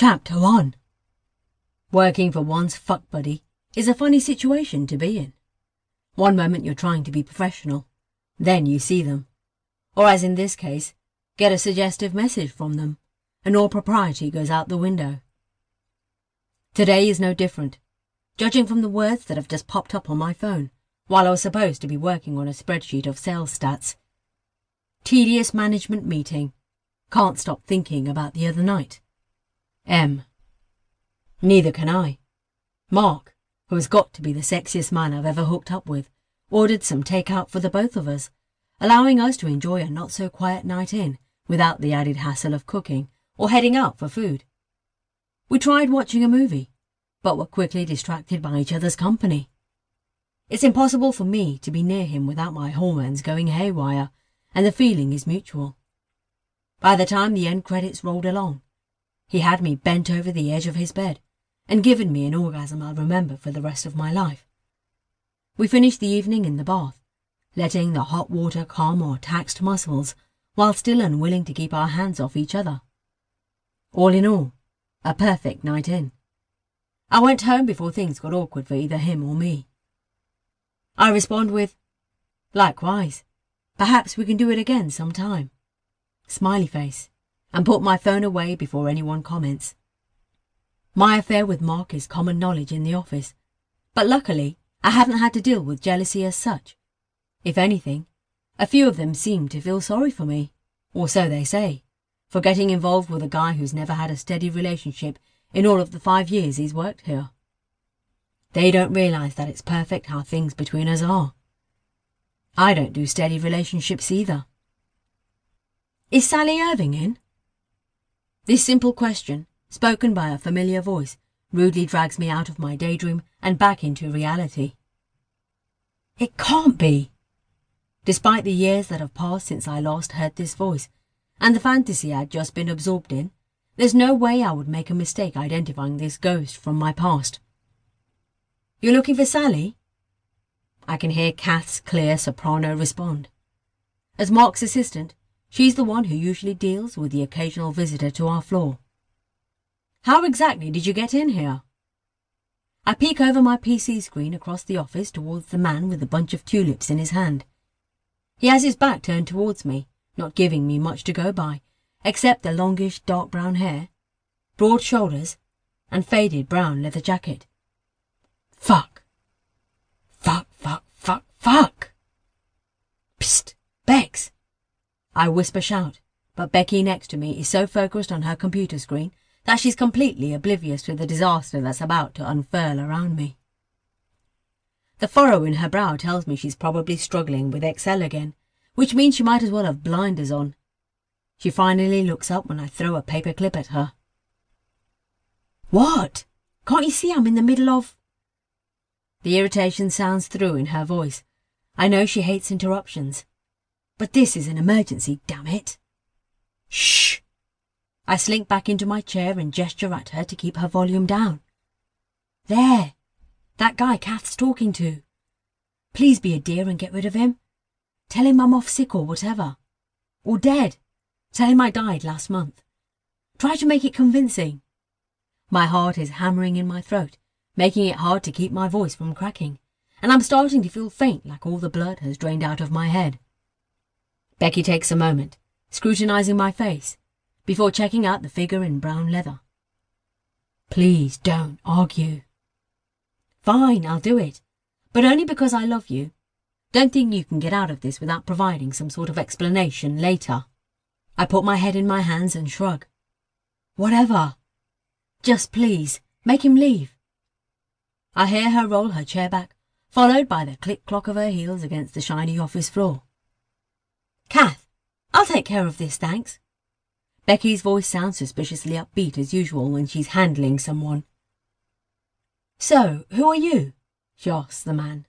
Chapter 1 Working for one's fuck buddy is a funny situation to be in. One moment you're trying to be professional, then you see them. Or as in this case, get a suggestive message from them, and all propriety goes out the window. Today is no different, judging from the words that have just popped up on my phone, while I was supposed to be working on a spreadsheet of sales stats. Tedious management meeting. Can't stop thinking about the other night. M. Neither can I. Mark, who has got to be the sexiest man I've ever hooked up with, ordered some takeout for the both of us, allowing us to enjoy a not-so-quiet night in without the added hassle of cooking or heading out for food. We tried watching a movie, but were quickly distracted by each other's company. It's impossible for me to be near him without my hormones going haywire, and the feeling is mutual. By the time the end credits rolled along, he had me bent over the edge of his bed and given me an orgasm I'll remember for the rest of my life. We finished the evening in the bath, letting the hot water calm our taxed muscles while still unwilling to keep our hands off each other. All in all, a perfect night in. I went home before things got awkward for either him or me. I respond with, Likewise. Perhaps we can do it again some time. Smiley face and put my phone away before anyone comments. My affair with Mark is common knowledge in the office, but luckily I haven't had to deal with jealousy as such. If anything, a few of them seem to feel sorry for me, or so they say, for getting involved with a guy who's never had a steady relationship in all of the five years he's worked here. They don't realise that it's perfect how things between us are. I don't do steady relationships either. Is Sally Irving in? This simple question, spoken by a familiar voice, rudely drags me out of my daydream and back into reality. It can't be. Despite the years that have passed since I last heard this voice, and the fantasy I'd just been absorbed in, there's no way I would make a mistake identifying this ghost from my past. You're looking for Sally? I can hear Kath's clear soprano respond. As Mark's assistant, She's the one who usually deals with the occasional visitor to our floor. How exactly did you get in here? I peek over my PC screen across the office towards the man with the bunch of tulips in his hand. He has his back turned towards me, not giving me much to go by, except the longish dark brown hair, broad shoulders, and faded brown leather jacket. Fuck. Fuck, fuck, fuck, fuck. Psst, Bex. I whisper shout, but Becky next to me is so focused on her computer screen that she's completely oblivious to the disaster that's about to unfurl around me. The furrow in her brow tells me she's probably struggling with Excel again, which means she might as well have blinders on. She finally looks up when I throw a paperclip at her. What? Can't you see I'm in the middle of... The irritation sounds through in her voice. I know she hates interruptions. But this is an emergency, damn it. Shh! I slink back into my chair and gesture at her to keep her volume down. There! That guy Kath's talking to. Please be a dear and get rid of him. Tell him I'm off sick or whatever. Or dead. Tell him I died last month. Try to make it convincing. My heart is hammering in my throat, making it hard to keep my voice from cracking, and I'm starting to feel faint like all the blood has drained out of my head. Becky takes a moment, scrutinizing my face, before checking out the figure in brown leather. Please don't argue. Fine, I'll do it, but only because I love you. Don't think you can get out of this without providing some sort of explanation later. I put my head in my hands and shrug. Whatever. Just please, make him leave. I hear her roll her chair back, followed by the click-clock of her heels against the shiny office floor. Kath, I'll take care of this, thanks. Becky's voice sounds suspiciously upbeat as usual when she's handling someone. So, who are you? she asks the man.